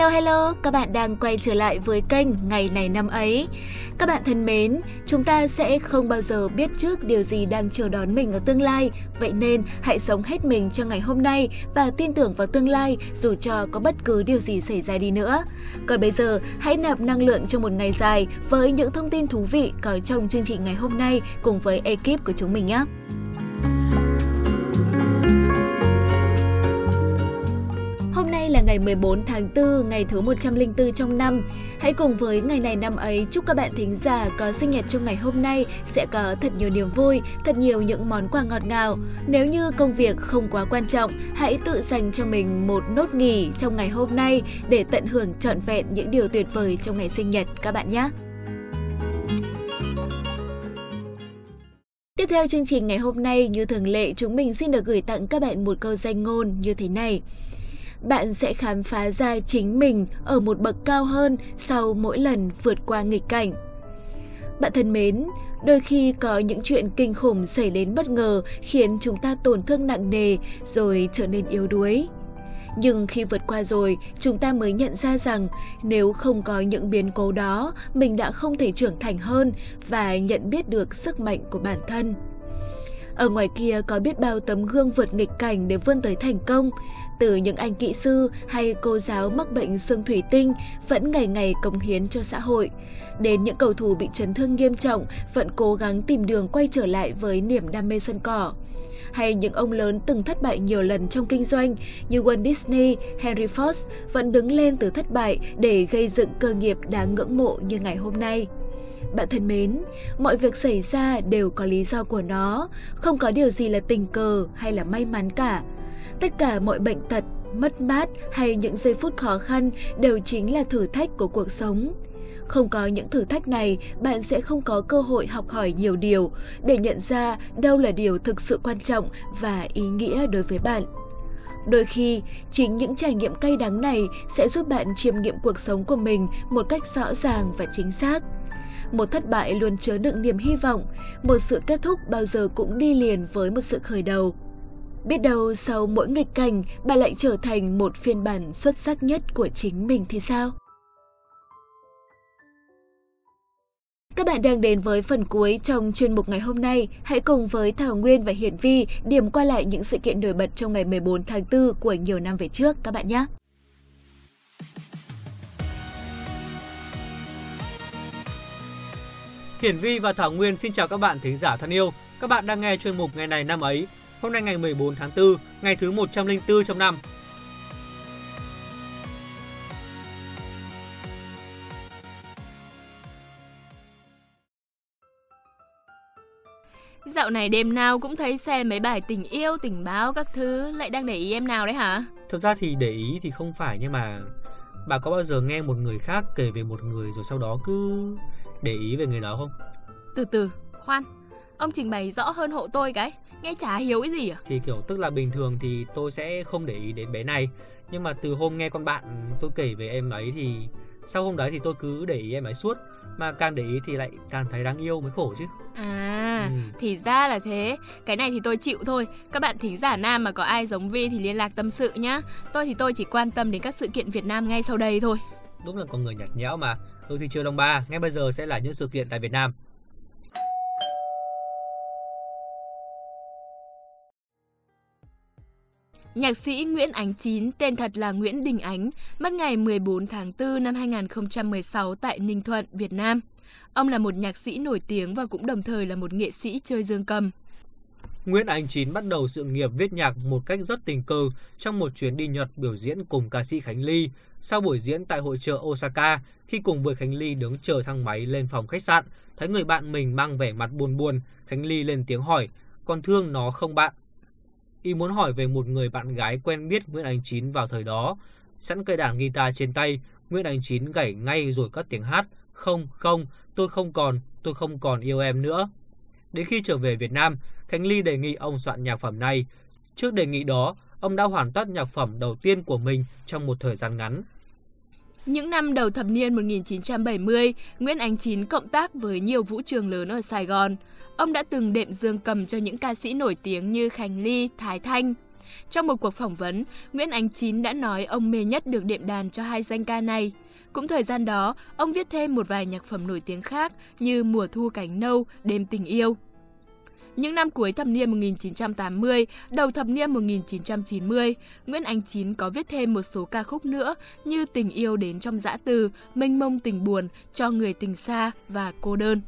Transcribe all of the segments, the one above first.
Hello hello, các bạn đang quay trở lại với kênh Ngày này năm ấy. Các bạn thân mến, chúng ta sẽ không bao giờ biết trước điều gì đang chờ đón mình ở tương lai, vậy nên hãy sống hết mình cho ngày hôm nay và tin tưởng vào tương lai dù cho có bất cứ điều gì xảy ra đi nữa. Còn bây giờ, hãy nạp năng lượng cho một ngày dài với những thông tin thú vị có trong chương trình ngày hôm nay cùng với ekip của chúng mình nhé. Là ngày 14 tháng 4, ngày thứ 104 trong năm. Hãy cùng với ngày này năm ấy chúc các bạn thính giả có sinh nhật trong ngày hôm nay sẽ có thật nhiều niềm vui, thật nhiều những món quà ngọt ngào. Nếu như công việc không quá quan trọng, hãy tự dành cho mình một nốt nghỉ trong ngày hôm nay để tận hưởng trọn vẹn những điều tuyệt vời trong ngày sinh nhật các bạn nhé. Tiếp theo chương trình ngày hôm nay, như thường lệ, chúng mình xin được gửi tặng các bạn một câu danh ngôn như thế này bạn sẽ khám phá ra chính mình ở một bậc cao hơn sau mỗi lần vượt qua nghịch cảnh. Bạn thân mến, đôi khi có những chuyện kinh khủng xảy đến bất ngờ khiến chúng ta tổn thương nặng nề rồi trở nên yếu đuối. Nhưng khi vượt qua rồi, chúng ta mới nhận ra rằng nếu không có những biến cố đó, mình đã không thể trưởng thành hơn và nhận biết được sức mạnh của bản thân. Ở ngoài kia có biết bao tấm gương vượt nghịch cảnh để vươn tới thành công, từ những anh kỹ sư hay cô giáo mắc bệnh xương thủy tinh vẫn ngày ngày cống hiến cho xã hội, đến những cầu thủ bị chấn thương nghiêm trọng vẫn cố gắng tìm đường quay trở lại với niềm đam mê sân cỏ hay những ông lớn từng thất bại nhiều lần trong kinh doanh như Walt Disney, Henry Ford vẫn đứng lên từ thất bại để gây dựng cơ nghiệp đáng ngưỡng mộ như ngày hôm nay. Bạn thân mến, mọi việc xảy ra đều có lý do của nó, không có điều gì là tình cờ hay là may mắn cả. Tất cả mọi bệnh tật, mất mát hay những giây phút khó khăn đều chính là thử thách của cuộc sống. Không có những thử thách này, bạn sẽ không có cơ hội học hỏi nhiều điều để nhận ra đâu là điều thực sự quan trọng và ý nghĩa đối với bạn. Đôi khi, chính những trải nghiệm cay đắng này sẽ giúp bạn chiêm nghiệm cuộc sống của mình một cách rõ ràng và chính xác. Một thất bại luôn chứa đựng niềm hy vọng, một sự kết thúc bao giờ cũng đi liền với một sự khởi đầu. Biết đâu sau mỗi nghịch cảnh, bà lại trở thành một phiên bản xuất sắc nhất của chính mình thì sao? Các bạn đang đến với phần cuối trong chuyên mục ngày hôm nay. Hãy cùng với Thảo Nguyên và Hiển Vi điểm qua lại những sự kiện nổi bật trong ngày 14 tháng 4 của nhiều năm về trước các bạn nhé. Hiển Vi và Thảo Nguyên xin chào các bạn thính giả thân yêu. Các bạn đang nghe chuyên mục ngày này năm ấy Hôm nay ngày 14 tháng 4, ngày thứ 104 trong năm. Dạo này đêm nào cũng thấy xem mấy bài tình yêu, tình báo các thứ, lại đang để ý em nào đấy hả? Thực ra thì để ý thì không phải nhưng mà bà có bao giờ nghe một người khác kể về một người rồi sau đó cứ để ý về người đó không? Từ từ, khoan, ông trình bày rõ hơn hộ tôi cái. Nghe chả hiểu cái gì à? Thì kiểu tức là bình thường thì tôi sẽ không để ý đến bé này. Nhưng mà từ hôm nghe con bạn tôi kể về em ấy thì sau hôm đấy thì tôi cứ để ý em ấy suốt. Mà càng để ý thì lại càng thấy đáng yêu mới khổ chứ. À ừ. thì ra là thế. Cái này thì tôi chịu thôi. Các bạn thính giả nam mà có ai giống vi thì liên lạc tâm sự nhá. Tôi thì tôi chỉ quan tâm đến các sự kiện việt nam ngay sau đây thôi. Đúng là con người nhạt nhẽo mà. Ừ thì chưa đồng ba ngay bây giờ sẽ là những sự kiện tại việt nam Nhạc sĩ Nguyễn Ánh Chín, tên thật là Nguyễn Đình Ánh, mất ngày 14 tháng 4 năm 2016 tại Ninh Thuận, Việt Nam. Ông là một nhạc sĩ nổi tiếng và cũng đồng thời là một nghệ sĩ chơi dương cầm. Nguyễn Ánh Chín bắt đầu sự nghiệp viết nhạc một cách rất tình cờ trong một chuyến đi Nhật biểu diễn cùng ca sĩ Khánh Ly. Sau buổi diễn tại hội trợ Osaka, khi cùng với Khánh Ly đứng chờ thang máy lên phòng khách sạn, thấy người bạn mình mang vẻ mặt buồn buồn, Khánh Ly lên tiếng hỏi, con thương nó không bạn? Y muốn hỏi về một người bạn gái quen biết Nguyễn Ánh Chín vào thời đó. Sẵn cây đàn guitar trên tay, Nguyễn Ánh Chín gảy ngay rồi cất tiếng hát. Không, không, tôi không còn, tôi không còn yêu em nữa. Đến khi trở về Việt Nam, Khánh Ly đề nghị ông soạn nhạc phẩm này. Trước đề nghị đó, ông đã hoàn tất nhạc phẩm đầu tiên của mình trong một thời gian ngắn. Những năm đầu thập niên 1970, Nguyễn Ánh Chín cộng tác với nhiều vũ trường lớn ở Sài Gòn. Ông đã từng đệm dương cầm cho những ca sĩ nổi tiếng như Khánh Ly, Thái Thanh. Trong một cuộc phỏng vấn, Nguyễn Ánh Chín đã nói ông mê nhất được đệm đàn cho hai danh ca này. Cũng thời gian đó, ông viết thêm một vài nhạc phẩm nổi tiếng khác như Mùa thu cánh nâu, Đêm tình yêu. Những năm cuối thập niên 1980, đầu thập niên 1990, Nguyễn Ánh Chín có viết thêm một số ca khúc nữa như Tình yêu đến trong dã từ, Mênh mông tình buồn, Cho người tình xa và Cô đơn.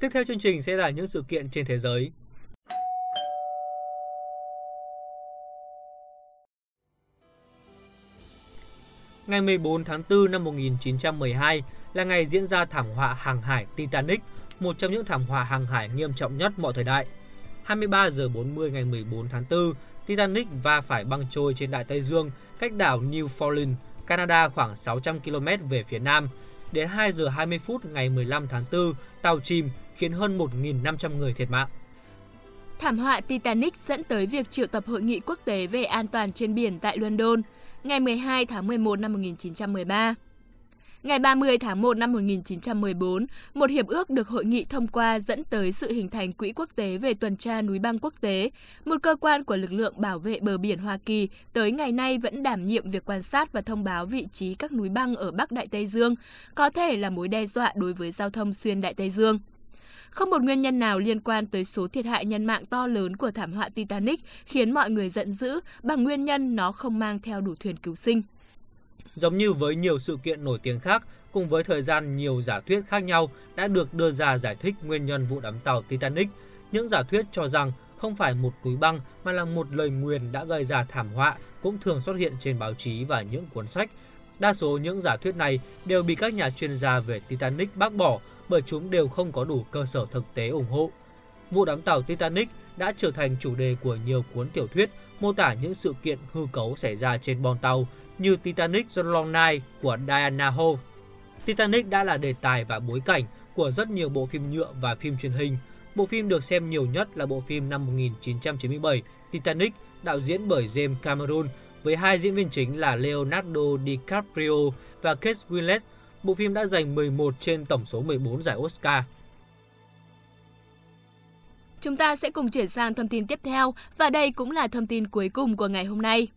Tiếp theo chương trình sẽ là những sự kiện trên thế giới. Ngày 14 tháng 4 năm 1912 là ngày diễn ra thảm họa hàng hải Titanic, một trong những thảm họa hàng hải nghiêm trọng nhất mọi thời đại. 23 giờ 40 ngày 14 tháng 4, Titanic va phải băng trôi trên Đại Tây Dương, cách đảo Newfoundland, Canada khoảng 600 km về phía nam. Đến 2 giờ 20 phút ngày 15 tháng 4, tàu chìm khiến hơn 1.500 người thiệt mạng. Thảm họa Titanic dẫn tới việc triệu tập hội nghị quốc tế về an toàn trên biển tại London ngày 12 tháng 11 năm 1913. Ngày 30 tháng 1 năm 1914, một hiệp ước được hội nghị thông qua dẫn tới sự hình thành Quỹ quốc tế về tuần tra núi băng quốc tế, một cơ quan của lực lượng bảo vệ bờ biển Hoa Kỳ tới ngày nay vẫn đảm nhiệm việc quan sát và thông báo vị trí các núi băng ở Bắc Đại Tây Dương, có thể là mối đe dọa đối với giao thông xuyên Đại Tây Dương. Không một nguyên nhân nào liên quan tới số thiệt hại nhân mạng to lớn của thảm họa Titanic khiến mọi người giận dữ bằng nguyên nhân nó không mang theo đủ thuyền cứu sinh. Giống như với nhiều sự kiện nổi tiếng khác, cùng với thời gian nhiều giả thuyết khác nhau đã được đưa ra giải thích nguyên nhân vụ đắm tàu Titanic. Những giả thuyết cho rằng không phải một túi băng mà là một lời nguyền đã gây ra thảm họa cũng thường xuất hiện trên báo chí và những cuốn sách. Đa số những giả thuyết này đều bị các nhà chuyên gia về Titanic bác bỏ bởi chúng đều không có đủ cơ sở thực tế ủng hộ. Vụ đắm tàu Titanic đã trở thành chủ đề của nhiều cuốn tiểu thuyết mô tả những sự kiện hư cấu xảy ra trên bon tàu như Titanic The Long Night của Diana Ho. Titanic đã là đề tài và bối cảnh của rất nhiều bộ phim nhựa và phim truyền hình. Bộ phim được xem nhiều nhất là bộ phim năm 1997 Titanic, đạo diễn bởi James Cameron, với hai diễn viên chính là Leonardo DiCaprio và Kate Winslet bộ phim đã giành 11 trên tổng số 14 giải Oscar. Chúng ta sẽ cùng chuyển sang thông tin tiếp theo, và đây cũng là thông tin cuối cùng của ngày hôm nay.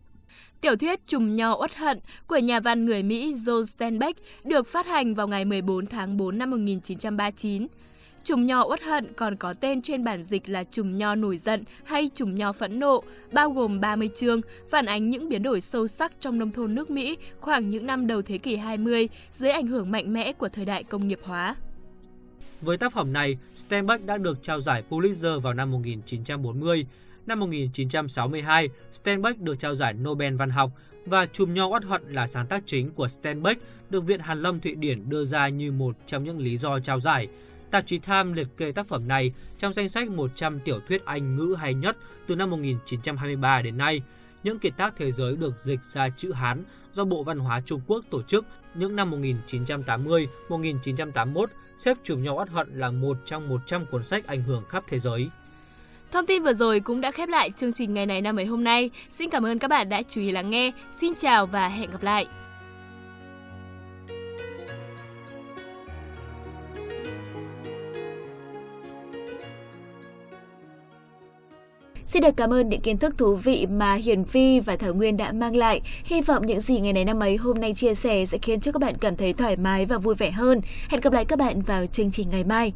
Tiểu thuyết Trùm Nho Uất Hận của nhà văn người Mỹ Joe Steinbeck được phát hành vào ngày 14 tháng 4 năm 1939. Trùm nho uất hận còn có tên trên bản dịch là Trùm nho nổi giận hay Trùm nho phẫn nộ, bao gồm 30 chương, phản ánh những biến đổi sâu sắc trong nông thôn nước Mỹ khoảng những năm đầu thế kỷ 20 dưới ảnh hưởng mạnh mẽ của thời đại công nghiệp hóa. Với tác phẩm này, Steinbeck đã được trao giải Pulitzer vào năm 1940. Năm 1962, Steinbeck được trao giải Nobel văn học và Chùm nho uất hận là sáng tác chính của Steinbeck được Viện Hàn Lâm Thụy Điển đưa ra như một trong những lý do trao giải. Tạp chí Time liệt kê tác phẩm này trong danh sách 100 tiểu thuyết Anh ngữ hay nhất từ năm 1923 đến nay. Những kiệt tác thế giới được dịch ra chữ Hán do Bộ Văn hóa Trung Quốc tổ chức những năm 1980-1981 xếp Chùm nhau ắt hận là một trong 100 cuốn sách ảnh hưởng khắp thế giới. Thông tin vừa rồi cũng đã khép lại chương trình ngày này năm ấy hôm nay. Xin cảm ơn các bạn đã chú ý lắng nghe. Xin chào và hẹn gặp lại. Xin được cảm ơn những kiến thức thú vị mà Hiền Vi và Thảo Nguyên đã mang lại. Hy vọng những gì ngày này năm ấy hôm nay chia sẻ sẽ khiến cho các bạn cảm thấy thoải mái và vui vẻ hơn. Hẹn gặp lại các bạn vào chương trình ngày mai.